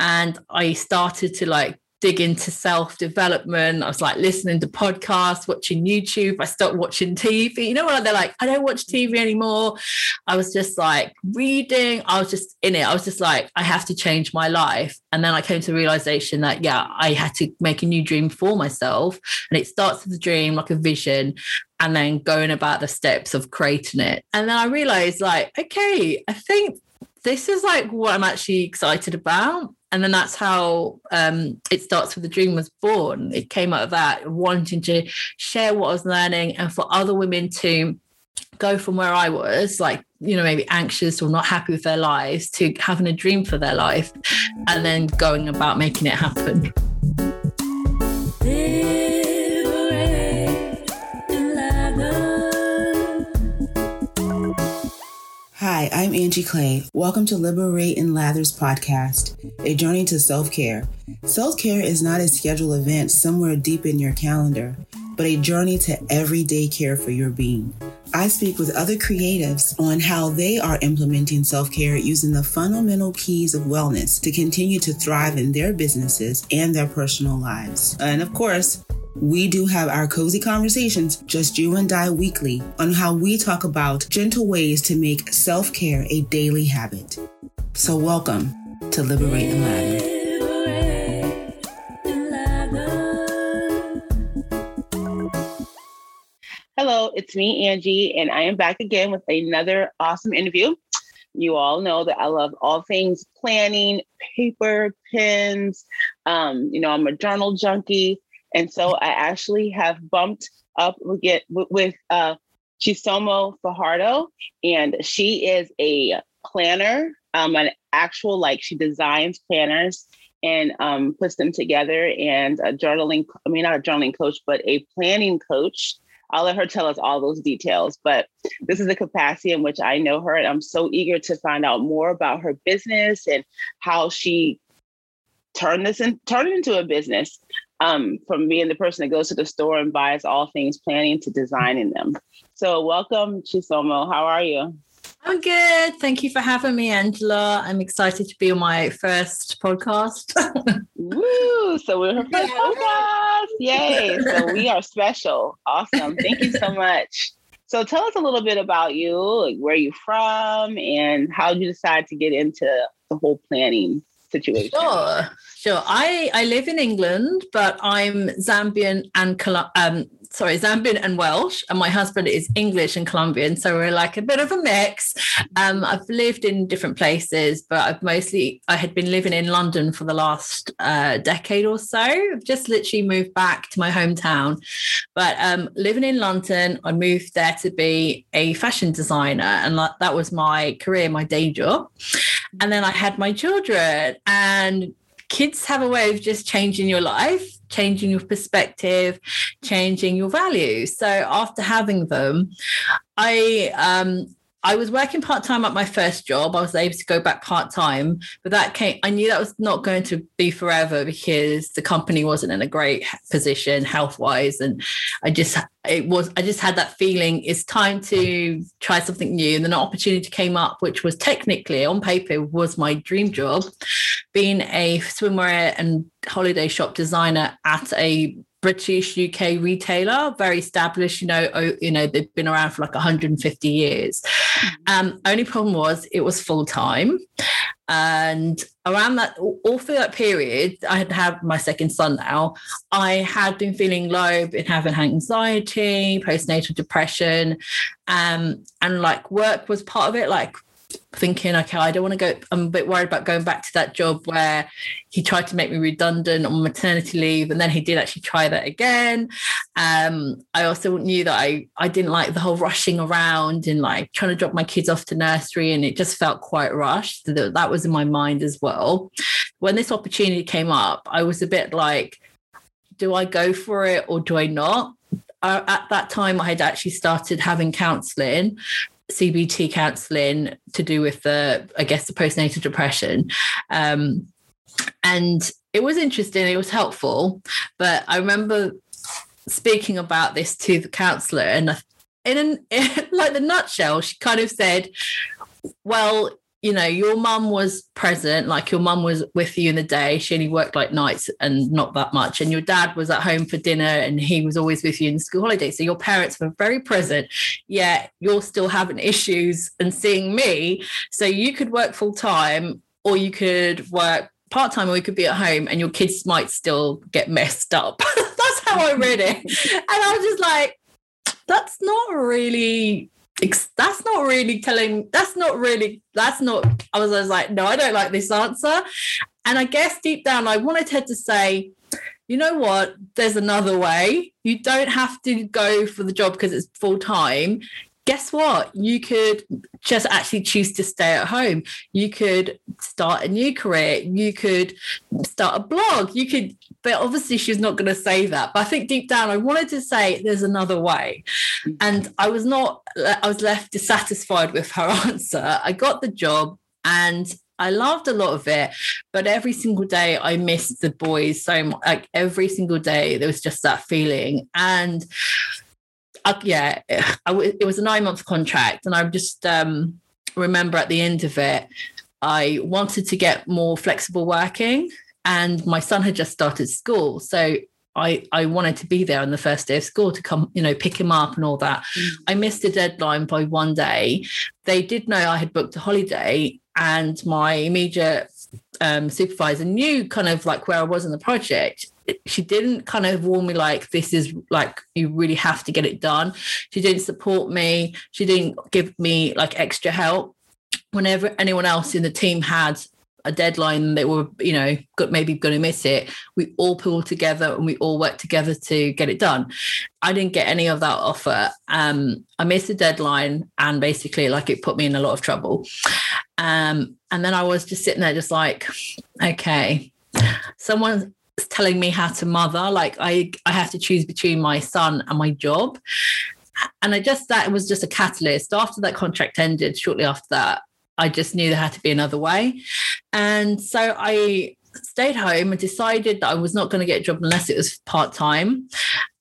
and I started to like dig into self development. I was like listening to podcasts, watching YouTube. I stopped watching TV. You know what? They're like, I don't watch TV anymore. I was just like reading. I was just in it. I was just like, I have to change my life. And then I came to the realization that, yeah, I had to make a new dream for myself. And it starts with a dream, like a vision, and then going about the steps of creating it. And then I realized, like, okay, I think this is like what I'm actually excited about and then that's how um, it starts with the dream was born. It came out of that wanting to share what i was learning and for other women to go from where i was like you know maybe anxious or not happy with their lives to having a dream for their life and then going about making it happen Hi, I'm Angie Clay. Welcome to Liberate and Lathers podcast, a journey to self care. Self care is not a scheduled event somewhere deep in your calendar, but a journey to everyday care for your being. I speak with other creatives on how they are implementing self care using the fundamental keys of wellness to continue to thrive in their businesses and their personal lives. And of course, we do have our cozy conversations, just you and I weekly, on how we talk about gentle ways to make self care a daily habit. So, welcome to Liberate and Lather. It's me, Angie, and I am back again with another awesome interview. You all know that I love all things planning, paper, pens. Um, you know, I'm a journal junkie. And so I actually have bumped up with, with uh, Chisomo Fajardo, and she is a planner, um, an actual like she designs planners and um, puts them together, and a journaling. I mean, not a journaling coach, but a planning coach. I'll let her tell us all those details, but this is the capacity in which I know her, and I'm so eager to find out more about her business and how she turned this and turned it into a business um, from being the person that goes to the store and buys all things planning to designing them. So, welcome, Chisomo. How are you? I'm good. Thank you for having me, Angela. I'm excited to be on my first podcast. Woo! So we're her first podcast. Yay! So we are special. Awesome. Thank you so much. So tell us a little bit about you, like where you from, and how you decide to get into the whole planning situation. Sure. Sure. I, I live in England, but I'm Zambian and um, sorry, Zambian and Welsh, and my husband is English and Colombian. So we're like a bit of a mix. Um, I've lived in different places, but I've mostly I had been living in London for the last uh, decade or so. I've just literally moved back to my hometown, but um, living in London, I moved there to be a fashion designer, and that was my career, my day job. And then I had my children, and kids have a way of just changing your life, changing your perspective, changing your values. So after having them, I um I was working part time at my first job. I was able to go back part time, but that came. I knew that was not going to be forever because the company wasn't in a great position health wise, and I just it was. I just had that feeling it's time to try something new. And then an opportunity came up, which was technically on paper was my dream job, being a swimwear and holiday shop designer at a British UK retailer, very established. You know, oh, you know they've been around for like 150 years. Mm-hmm. Um, only problem was it was full time, and around that, all through that period, I had had my second son now. I had been feeling low, been having anxiety, postnatal depression, um, and like work was part of it. Like thinking, okay, I don't want to go. I'm a bit worried about going back to that job where he tried to make me redundant on maternity leave, and then he did actually try that again. Um, I also knew that I I didn't like the whole rushing around and like trying to drop my kids off to nursery, and it just felt quite rushed. So that was in my mind as well. When this opportunity came up, I was a bit like, do I go for it or do I not? Uh, at that time, I had actually started having counseling CBT counselling to do with the, I guess, the postnatal depression. Um, and it was interesting, it was helpful. But I remember speaking about this to the counsellor, and in, an, in like the nutshell, she kind of said, Well, you know, your mum was present, like your mum was with you in the day. She only worked like nights and not that much. And your dad was at home for dinner and he was always with you in school holidays. So your parents were very present, yet you're still having issues and seeing me. So you could work full time or you could work part time or you could be at home and your kids might still get messed up. that's how I read it. And I was just like, that's not really that's not really telling that's not really that's not I was, I was like no I don't like this answer and I guess deep down I wanted her to say you know what there's another way you don't have to go for the job because it's full time guess what? You could just actually choose to stay at home. You could start a new career. You could start a blog. You could, but obviously she's not going to say that. But I think deep down, I wanted to say there's another way. And I was not, I was left dissatisfied with her answer. I got the job and I loved a lot of it, but every single day I missed the boys so much. Like every single day, there was just that feeling. And uh, yeah, it was a nine month contract, and I just um, remember at the end of it, I wanted to get more flexible working, and my son had just started school, so I, I wanted to be there on the first day of school to come, you know, pick him up and all that. Mm. I missed the deadline by one day. They did know I had booked a holiday, and my immediate um, supervisor knew kind of like where I was in the project she didn't kind of warn me like this is like you really have to get it done she didn't support me she didn't give me like extra help whenever anyone else in the team had a deadline they were you know maybe going to miss it. We all pulled together and we all worked together to get it done. I didn't get any of that offer. Um i missed the deadline and basically like it put me in a lot of trouble. Um and then i was just sitting there just like okay someone's telling me how to mother. Like i i have to choose between my son and my job. And i just that was just a catalyst. After that contract ended shortly after that i just knew there had to be another way. And so i stayed home and decided that i was not going to get a job unless it was part-time.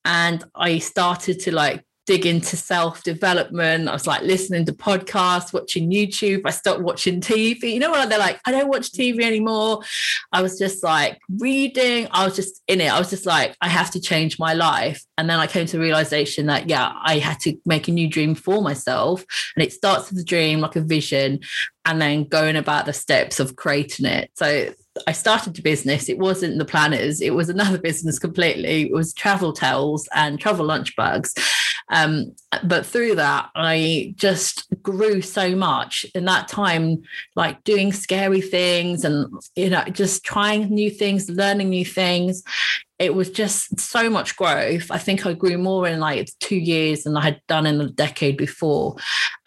And i started to like dig into self development. I was like listening to podcasts, watching YouTube. I stopped watching TV. You know what? They're like, I don't watch TV anymore. I was just like reading. I was just in it. I was just like, I have to change my life. And then I came to the realization that, yeah, I had to make a new dream for myself. And it starts with a dream, like a vision, and then going about the steps of creating it. So I started a business. It wasn't the planners. It was another business completely. It was travel tales and travel lunch bags. Um, but through that, I just grew so much in that time, like doing scary things and, you know, just trying new things, learning new things. It was just so much growth. I think I grew more in like two years than I had done in a decade before.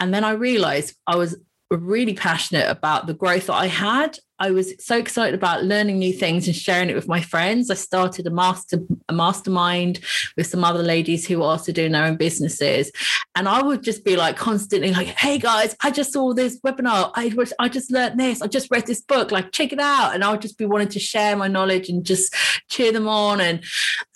And then I realized I was really passionate about the growth that I had. I was so excited about learning new things and sharing it with my friends. I started a master a mastermind with some other ladies who were also doing their own businesses, and I would just be like constantly like, "Hey guys, I just saw this webinar. I I just learned this. I just read this book. Like check it out." And I would just be wanting to share my knowledge and just cheer them on. And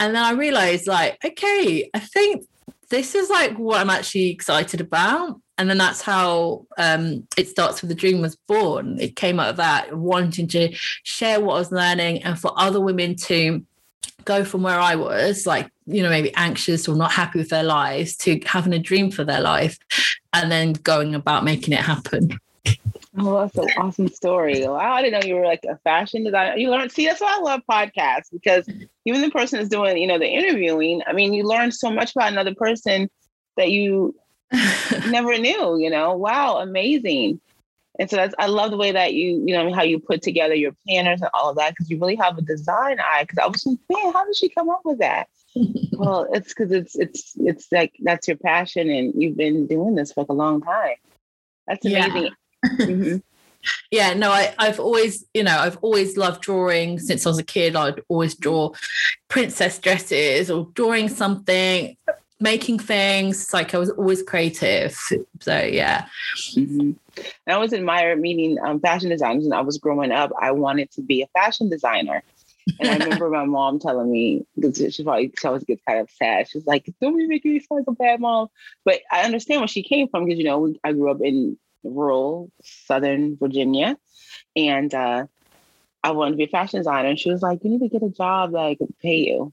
and then I realized like, okay, I think this is like what I'm actually excited about and then that's how um, it starts with the dream was born it came out of that wanting to share what i was learning and for other women to go from where i was like you know maybe anxious or not happy with their lives to having a dream for their life and then going about making it happen Oh, that's an awesome story. Wow, I didn't know you were like a fashion designer. You learn, see, that's why I love podcasts because even the person is doing, you know, the interviewing, I mean, you learn so much about another person that you never knew, you know. Wow, amazing. And so that's I love the way that you, you know, how you put together your planners and all of that because you really have a design eye. Because I was like, man, how did she come up with that? well, it's because it's it's it's like that's your passion and you've been doing this for like a long time. That's amazing. Yeah. mm-hmm. Yeah, no, I, I've always, you know, I've always loved drawing since I was a kid. I'd always draw princess dresses or drawing something making things. It's Like I was always creative. So yeah. Mm-hmm. I always admired meeting um, fashion designers. When I was growing up, I wanted to be a fashion designer. And I remember my mom telling me because she probably she always gets kind of sad. She's like, "Don't be making me sound like a bad mom." But I understand where she came from because you know I grew up in rural Southern Virginia, and uh, I wanted to be a fashion designer. And she was like, "You need to get a job that I could pay you."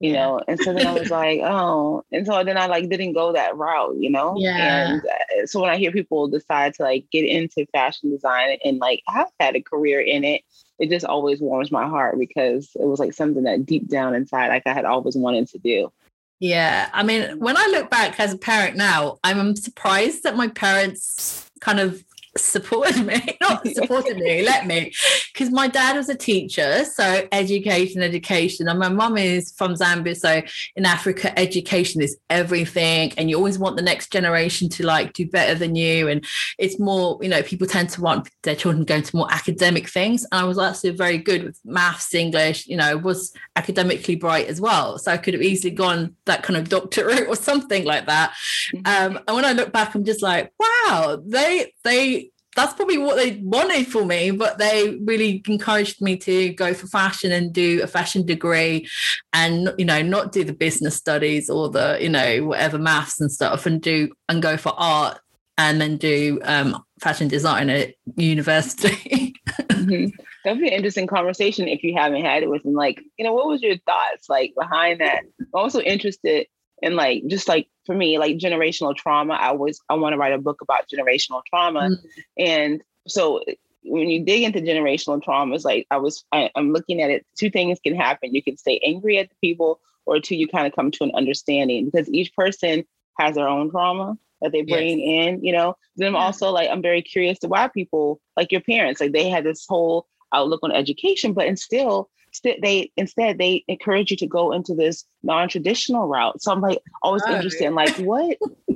You yeah. know, and so then I was like, oh, and so then I like didn't go that route, you know. Yeah. And uh, so when I hear people decide to like get into fashion design and like have had a career in it, it just always warms my heart because it was like something that deep down inside, like I had always wanted to do. Yeah. I mean, when I look back as a parent now, I'm surprised that my parents kind of supported me, not supported me, let me, because my dad was a teacher, so education, education, and my mum is from Zambia, so in Africa, education is everything, and you always want the next generation to like do better than you, and it's more, you know, people tend to want their children going to more academic things, and I was actually very good with maths, English, you know, was academically bright as well, so I could have easily gone that kind of doctorate or something like that, mm-hmm. um, and when I look back, I'm just like, wow, they they that's probably what they wanted for me, but they really encouraged me to go for fashion and do a fashion degree and, you know, not do the business studies or the, you know, whatever maths and stuff and do and go for art and then do um, fashion design at university. mm-hmm. That'd be an interesting conversation if you haven't had it with them. Like, you know, what was your thoughts like behind that? I'm also interested in like just like for me, like generational trauma. I always I want to write a book about generational trauma, mm-hmm. and so when you dig into generational traumas like I was I, I'm looking at it. Two things can happen. You can stay angry at the people, or two, you kind of come to an understanding because each person has their own trauma that they bring yes. in. You know. Then I'm also like I'm very curious to why people like your parents like they had this whole outlook on education, but and still they instead they encourage you to go into this non-traditional route. So I'm like always right. interested in like what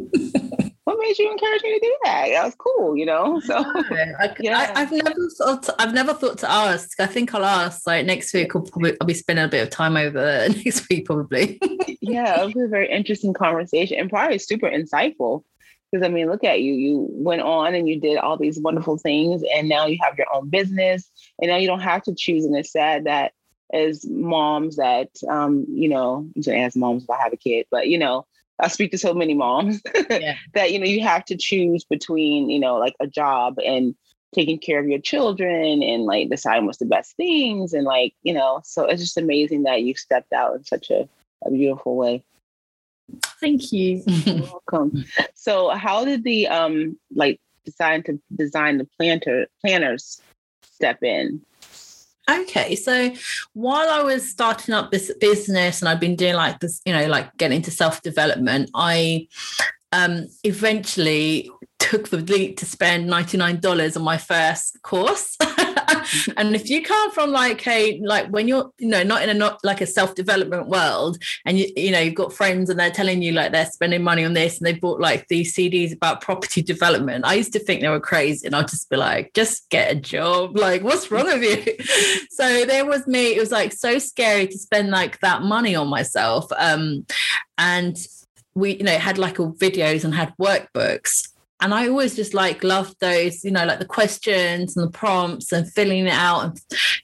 what made you encourage me to do that? That was cool, you know. So I, yeah. I, have never thought I've never thought to ask. I think I'll ask like next week. I'll probably I'll be spending a bit of time over next week probably. yeah, it was a very interesting conversation and probably super insightful. Because I mean, look at you. You went on and you did all these wonderful things, and now you have your own business, and now you don't have to choose. And it's sad that as moms that um, you know, as moms if I have a kid, but you know, I speak to so many moms yeah. that you know you have to choose between you know like a job and taking care of your children and like deciding what's the best things and like you know so it's just amazing that you stepped out in such a, a beautiful way. Thank you. You're welcome. So how did the um like decide to design the planter planners step in Okay, so while I was starting up this business and I've been doing like this, you know, like getting into self development, I um, eventually took the leap to spend $99 on my first course. and if you come from like a like when you're you know not in a not like a self-development world and you you know you've got friends and they're telling you like they're spending money on this and they bought like these CDs about property development I used to think they were crazy and I'd just be like just get a job. Like what's wrong with you? So there was me it was like so scary to spend like that money on myself um and we you know had like all videos and had workbooks and I always just like loved those, you know, like the questions and the prompts and filling it out and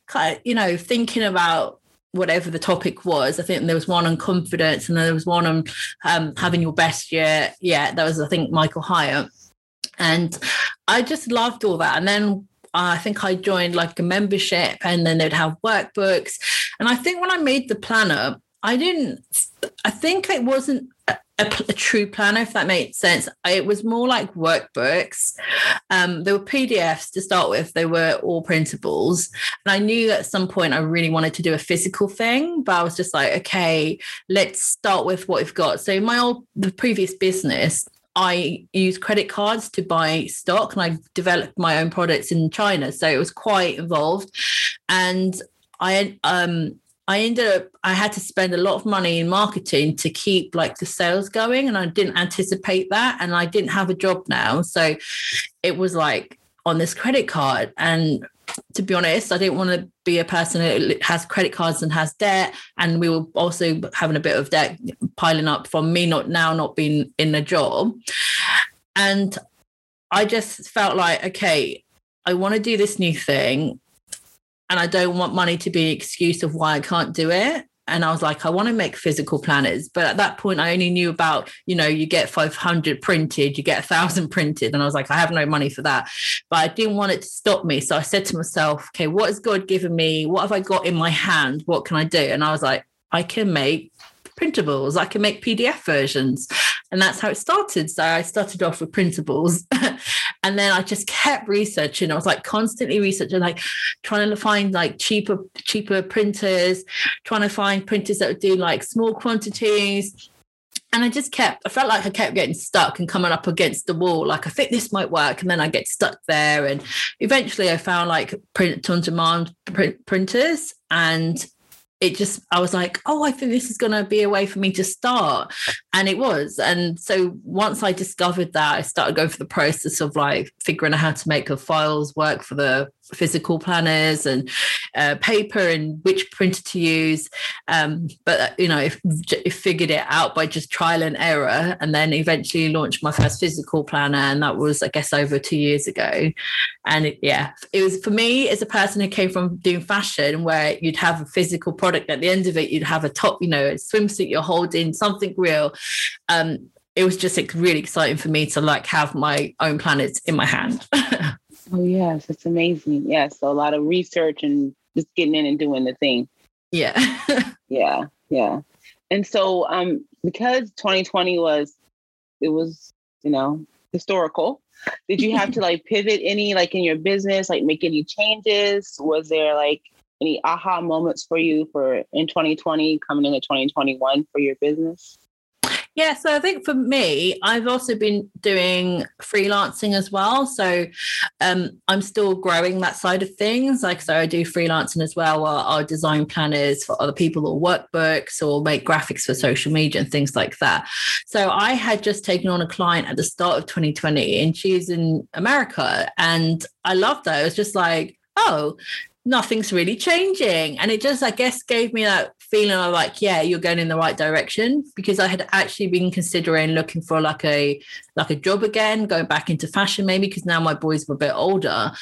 kind of, you know, thinking about whatever the topic was. I think there was one on confidence and there was one on um, having your best year. Yeah, that was, I think, Michael Hyatt. And I just loved all that. And then I think I joined like a membership and then they'd have workbooks. And I think when I made the planner, I didn't, I think it wasn't a, a, true planner, if that makes sense. It was more like workbooks. Um, there were PDFs to start with. They were all printables, and I knew at some point I really wanted to do a physical thing. But I was just like, okay, let's start with what we've got. So my old the previous business, I used credit cards to buy stock, and I developed my own products in China. So it was quite involved, and I um I ended up I had to spend a lot of money in marketing to keep like the sales going and I didn't anticipate that and I didn't have a job now. So it was like on this credit card. And to be honest I didn't want to be a person who has credit cards and has debt and we were also having a bit of debt piling up from me not now not being in a job. And I just felt like okay I want to do this new thing and I don't want money to be an excuse of why I can't do it. and I was like, I want to make physical planners. But at that point, I only knew about, you know, you get 500 printed, you get a thousand printed. And I was like, I have no money for that. But I didn't want it to stop me. So I said to myself, okay, what has God given me? What have I got in my hand? What can I do? And I was like, I can make printables. I can make PDF versions. And that's how it started. So I started off with printables. and then I just kept researching. I was like constantly researching, like trying to find like cheaper, cheaper printers, trying to find printers that would do like small quantities. And I just kept, I felt like I kept getting stuck and coming up against the wall. Like, I think this might work. And then I get stuck there. And eventually I found like print on demand print, printers. And it just i was like oh i think this is going to be a way for me to start and it was and so once i discovered that i started going through the process of like figuring out how to make the files work for the physical planners and uh, paper and which printer to use. Um, but you know, if, if figured it out by just trial and error, and then eventually launched my first physical planner, and that was I guess over two years ago. And it, yeah, it was for me as a person who came from doing fashion, where you'd have a physical product at the end of it, you'd have a top, you know, a swimsuit you're holding, something real. Um, it was just really exciting for me to like have my own planets in my hand. Oh yes, it's amazing. Yes, so a lot of research and just getting in and doing the thing. Yeah. yeah, yeah. And so um because 2020 was it was, you know, historical. Did you have to like pivot any like in your business, like make any changes? Was there like any aha moments for you for in 2020 coming into 2021 for your business? Yeah, so I think for me, I've also been doing freelancing as well. So um, I'm still growing that side of things. Like, so I do freelancing as well, or I'll design planners for other people or workbooks or make graphics for social media and things like that. So I had just taken on a client at the start of 2020 and she's in America. And I loved that. It was just like, oh, nothing's really changing. And it just, I guess, gave me that feeling like, yeah, you're going in the right direction because I had actually been considering looking for like a like a job again, going back into fashion maybe because now my boys were a bit older,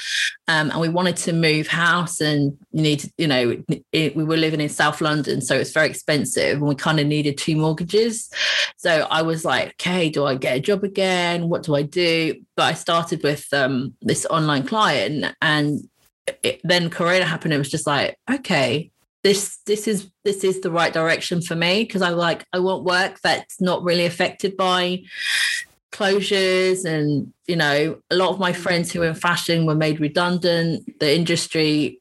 um, and we wanted to move house and you need to, you know, it, we were living in South London, so it's very expensive, and we kind of needed two mortgages. So I was like, okay, do I get a job again? What do I do? But I started with um, this online client and it, then corona happened it was just like okay this this is this is the right direction for me because i like i want work that's not really affected by closures and you know a lot of my friends who are in fashion were made redundant. The industry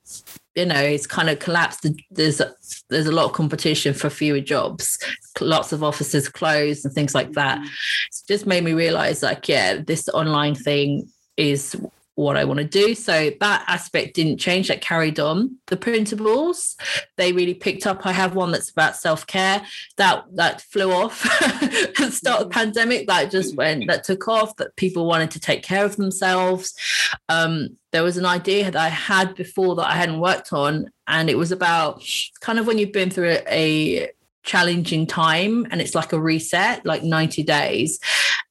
you know it's kind of collapsed. There's there's a lot of competition for fewer jobs. Lots of offices closed and things like that. Mm-hmm. It's just made me realize like yeah this online thing is what I want to do. So that aspect didn't change, that carried on. The printables, they really picked up. I have one that's about self-care. That that flew off at the start of the pandemic. That just went, that took off, that people wanted to take care of themselves. Um, there was an idea that I had before that I hadn't worked on. And it was about kind of when you've been through a, a challenging time and it's like a reset like 90 days.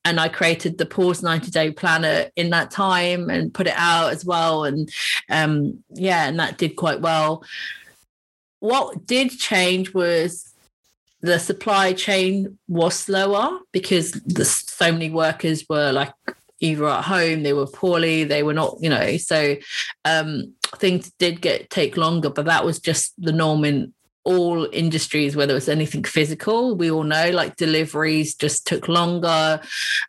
And i created the pause 90 day planner in that time and put it out as well. And um yeah and that did quite well. What did change was the supply chain was slower because the, so many workers were like either at home they were poorly they were not you know. So um things did get take longer but that was just the norm in all industries, whether it's anything physical, we all know like deliveries just took longer,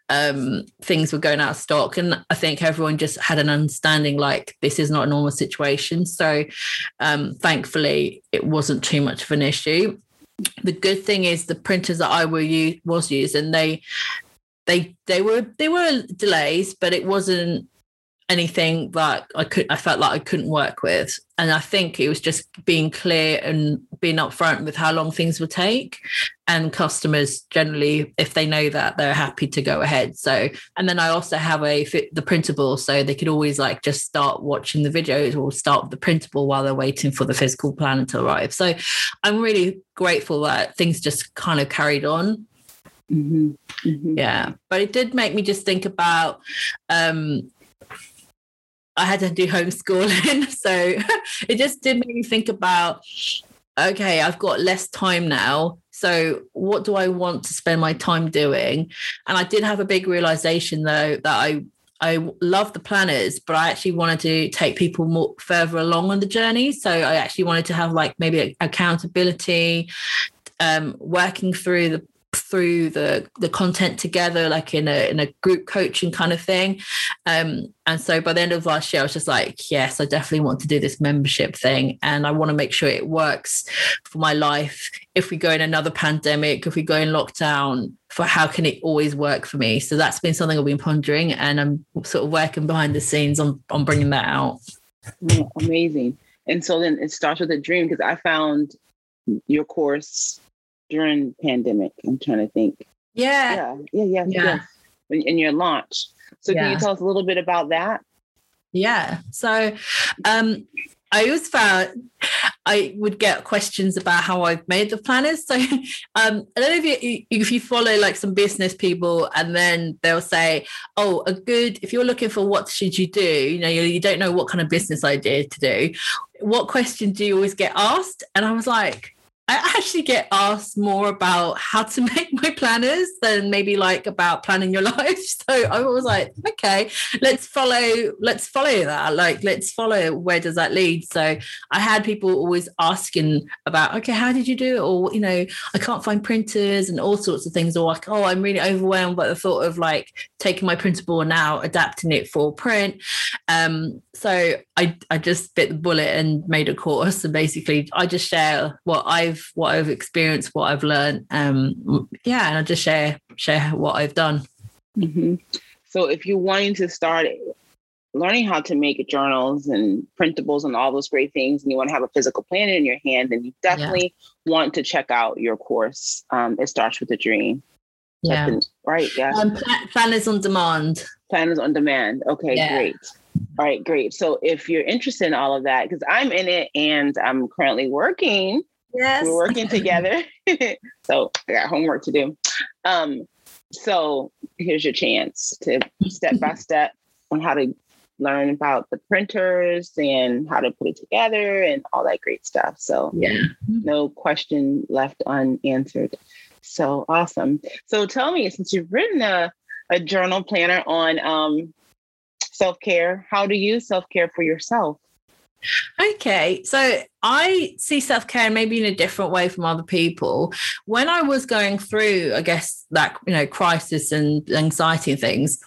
um, things were going out of stock. And I think everyone just had an understanding like this is not a normal situation. So um, thankfully, it wasn't too much of an issue. The good thing is the printers that I were was using, they they they were they were delays, but it wasn't anything that I could I felt like I couldn't work with. And I think it was just being clear and being upfront with how long things would take. And customers generally, if they know that, they're happy to go ahead. So and then I also have a the printable, so they could always like just start watching the videos or start the printable while they're waiting for the physical plan to arrive. So I'm really grateful that things just kind of carried on. Mm-hmm. Mm-hmm. Yeah, but it did make me just think about um, I had to do homeschooling. So it just did make me think about okay, I've got less time now. So, what do I want to spend my time doing? And I did have a big realization though that I I love the planners, but I actually wanted to take people more further along on the journey. So I actually wanted to have like maybe accountability, um, working through the through the the content together like in a in a group coaching kind of thing. Um and so by the end of last year i was just like yes i definitely want to do this membership thing. And i want to make sure it works for my life. If we go in another pandemic if we go in lockdown for how can it always work for me? So that's been something i've been pondering and i'm sort of working behind the scenes on on bringing that out. Amazing. And so then it starts with a dream because i found your course during pandemic. I'm trying to think. Yeah. Yeah. Yeah. Yeah. yeah. In your launch. So yeah. can you tell us a little bit about that? Yeah. So um I always found I would get questions about how I've made the planners. So um, I don't know if you if you follow like some business people, and then they'll say, "Oh, a good if you're looking for what should you do, you know, you, you don't know what kind of business idea to do. What question do you always get asked?" And I was like, I actually get asked more about how to make my planners than maybe like about planning your life. So I was like, okay, let's follow, let's follow that. Like, let's follow where does that lead? So I had people always asking about, okay, how did you do it? Or, you know, I can't find printers and all sorts of things. Or like, oh, I'm really overwhelmed by the thought of like taking my printable and now adapting it for print. Um, so I I just bit the bullet and made a course. And basically I just share what I've what I've experienced, what I've learned. Um, yeah, and I just share share what I've done. Mm-hmm. So if you're wanting to start learning how to make journals and printables and all those great things, and you want to have a physical planner in your hand, then you definitely yeah. want to check out your course. Um, it starts with a dream. Yeah. Been, right. Yeah. Um, planners on demand. Planners on demand. Okay. Yeah. Great. All right, great. So if you're interested in all of that, because I'm in it and I'm currently working Yes. We're working together. so I got homework to do. Um, so here's your chance to step by step on how to learn about the printers and how to put it together and all that great stuff. So yeah, no question left unanswered. So awesome. So tell me, since you've written a, a journal planner on um, self-care, how do you self-care for yourself? Okay, so I see self care maybe in a different way from other people. When I was going through, I guess that you know crisis and anxiety and things,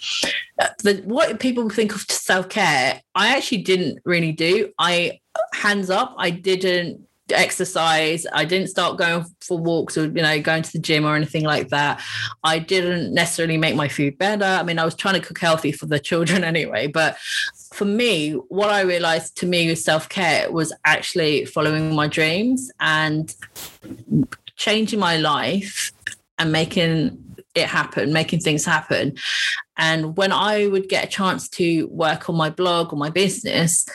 uh, the, what people think of self care, I actually didn't really do. I hands up, I didn't exercise. I didn't start going for walks or you know going to the gym or anything like that. I didn't necessarily make my food better. I mean i was trying to cook healthy for the children anyway but for me, what I realized to me with self care was actually following my dreams and changing my life and making it happen, making things happen. And when I would get a chance to work on my blog or my business,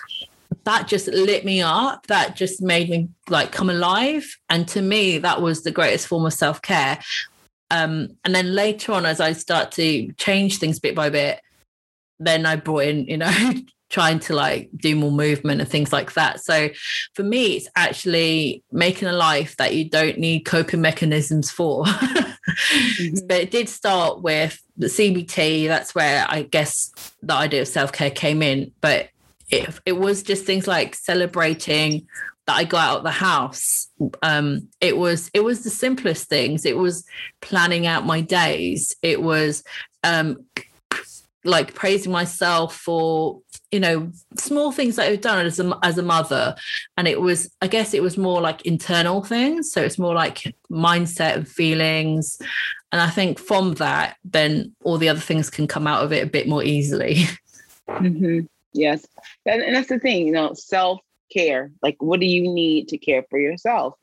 that just lit me up. That just made me like come alive. And to me, that was the greatest form of self care. Um, and then later on, as I start to change things bit by bit, then I brought in, you know, trying to like do more movement and things like that. So for me, it's actually making a life that you don't need coping mechanisms for. mm-hmm. But it did start with the CBT. That's where I guess the idea of self care came in. But it, it was just things like celebrating that I got out of the house. Um, it was it was the simplest things. It was planning out my days. It was um, like praising myself for you know small things that I've done as a as a mother, and it was I guess it was more like internal things. So it's more like mindset and feelings, and I think from that, then all the other things can come out of it a bit more easily. Mm-hmm. Yes, and, and that's the thing, you know, self care. Like, what do you need to care for yourself?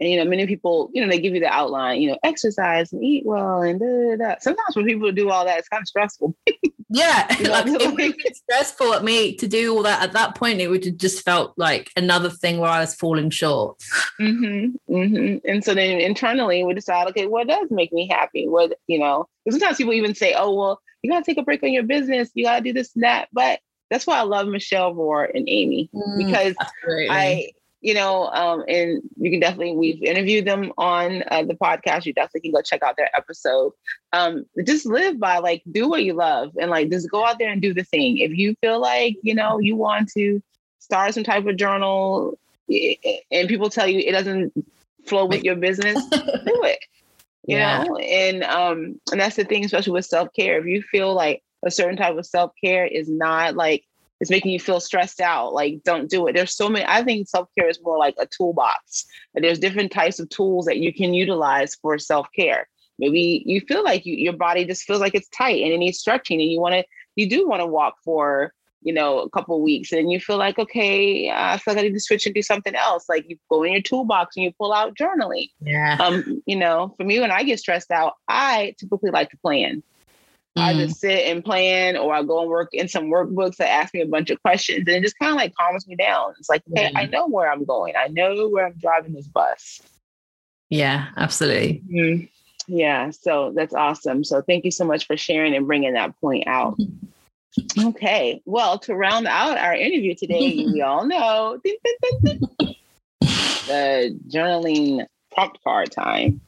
And you know, many people, you know, they give you the outline, you know, exercise and eat well and da, da, da. sometimes when people do all that, it's kind of stressful. yeah. like, it would be stressful at me to do all that at that point. It would have just felt like another thing where I was falling short. Mm-hmm, mm-hmm. And so then internally we decide, okay, what does make me happy? What, you know, sometimes people even say, oh, well, you gotta take a break on your business, you gotta do this and that. But that's why I love Michelle Rohr and Amy mm, because I you know, um, and you can definitely, we've interviewed them on uh, the podcast. You definitely can go check out their episode. Um, just live by like, do what you love and like, just go out there and do the thing. If you feel like, you know, you want to start some type of journal and people tell you it doesn't flow with your business, do it. You yeah. know, and um, and that's the thing, especially with self care. If you feel like a certain type of self care is not like it's making you feel stressed out, like don't do it. There's so many. I think self care is more like a toolbox. There's different types of tools that you can utilize for self care. Maybe you feel like you, your body just feels like it's tight and it needs stretching, and you want to, you do want to walk for you know, a couple weeks and you feel like, okay, I feel like I need to switch and do something else. Like you go in your toolbox and you pull out journaling. Yeah. Um, you know, for me, when I get stressed out, I typically like to plan. Mm. I just sit and plan, or I go and work in some workbooks that ask me a bunch of questions, and it just kind of like calms me down. It's like, hey, I know where I'm going. I know where I'm driving this bus. Yeah, absolutely. Mm. Yeah, so that's awesome. So thank you so much for sharing and bringing that point out. Okay. Well, to round out our interview today, we all know the journaling prompt card time.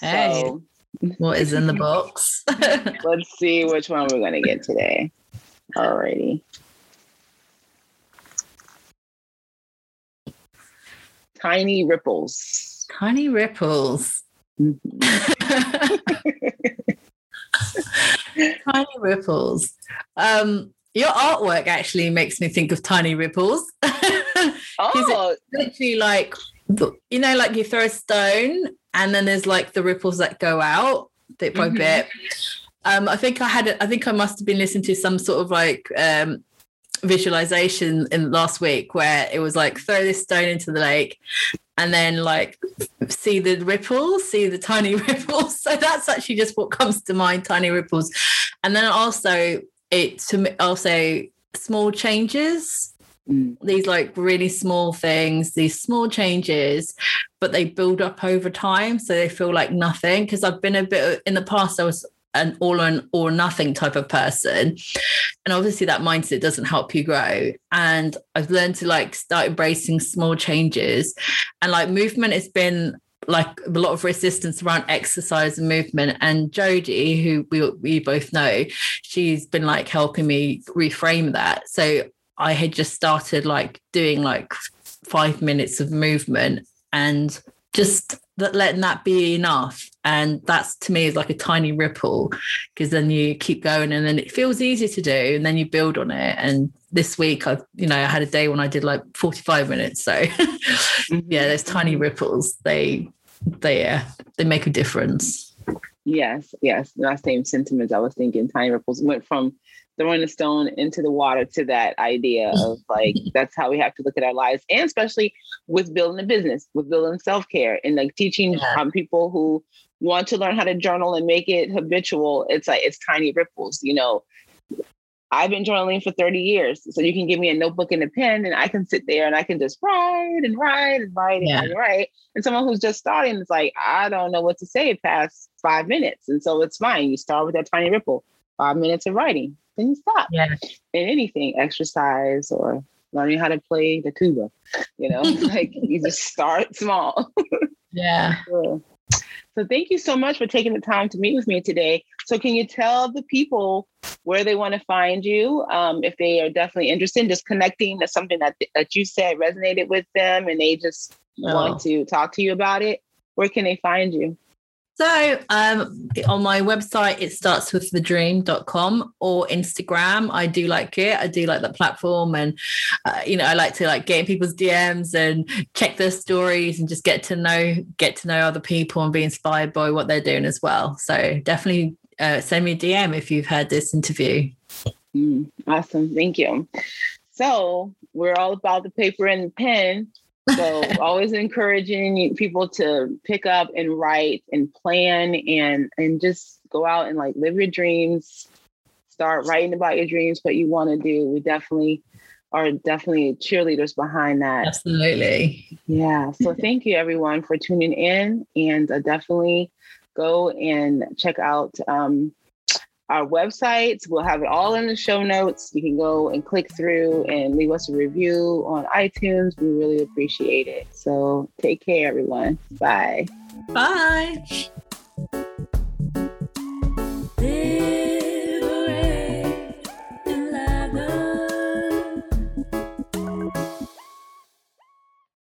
Hey, so, what is in the box? let's see which one we're going to get today. Alrighty. Tiny ripples. Tiny ripples. Mm-hmm. tiny ripples. Um, your artwork actually makes me think of tiny ripples. oh, literally like you know, like you throw a stone and then there's like the ripples that go out bit by mm-hmm. bit. Um, I think I had, I think I must have been listening to some sort of like um, visualization in last week where it was like throw this stone into the lake and then like see the ripples, see the tiny ripples. So that's actually just what comes to mind, tiny ripples. And then also it to also small changes. Mm. These like really small things, these small changes, but they build up over time. So they feel like nothing. Because I've been a bit in the past, I was an all on or nothing type of person. And obviously that mindset doesn't help you grow. And I've learned to like start embracing small changes. And like movement has been like a lot of resistance around exercise and movement. And Jody, who we we both know, she's been like helping me reframe that. So I had just started like doing like five minutes of movement and just that letting that be enough. And that's to me is like a tiny ripple because then you keep going and then it feels easier to do and then you build on it. And this week i you know i had a day when i did like 45 minutes. So mm-hmm. yeah those tiny ripples they they they make a difference. Yes yes. That same sentiments i was thinking tiny ripples went from throwing a stone into the water to that idea of like that's how we have to look at our lives and especially with building a business with building self-care and like teaching um, people who want to learn how to journal and make it habitual it's like it's tiny ripples you know I've been journaling for 30 years. So you can give me a notebook and a pen and I can sit there and I can just write and write and write and, yeah. write. And someone who's just starting is like, I don't know what to say past five minutes. And so it's fine. You start with that tiny ripple, five minutes of writing, then you stop. Yeah. And anything, exercise or learning how to play the tuba, you know, like you just start small. yeah. So thank you so much for taking the time to meet with me today. So can you tell the people where they want to find you um, if they are definitely interested in just connecting to something that that you said resonated with them and they just oh. want to talk to you about it? Where can they find you? So um, on my website, it starts with thedream.com or Instagram. I do like it. I do like that platform. And, uh, you know, I like to like get in people's DMs and check their stories and just get to know, get to know other people and be inspired by what they're doing as well. So definitely uh, send me a DM if you've heard this interview. Mm, awesome. Thank you. So we're all about the paper and the pen. So always encouraging people to pick up and write and plan and and just go out and like live your dreams. Start writing about your dreams, what you want to do. We definitely are definitely cheerleaders behind that. Absolutely. Yeah. So thank you everyone for tuning in and uh, definitely go and check out um, our websites. We'll have it all in the show notes. You can go and click through and leave us a review on iTunes. We really appreciate it. So take care, everyone. Bye. Bye.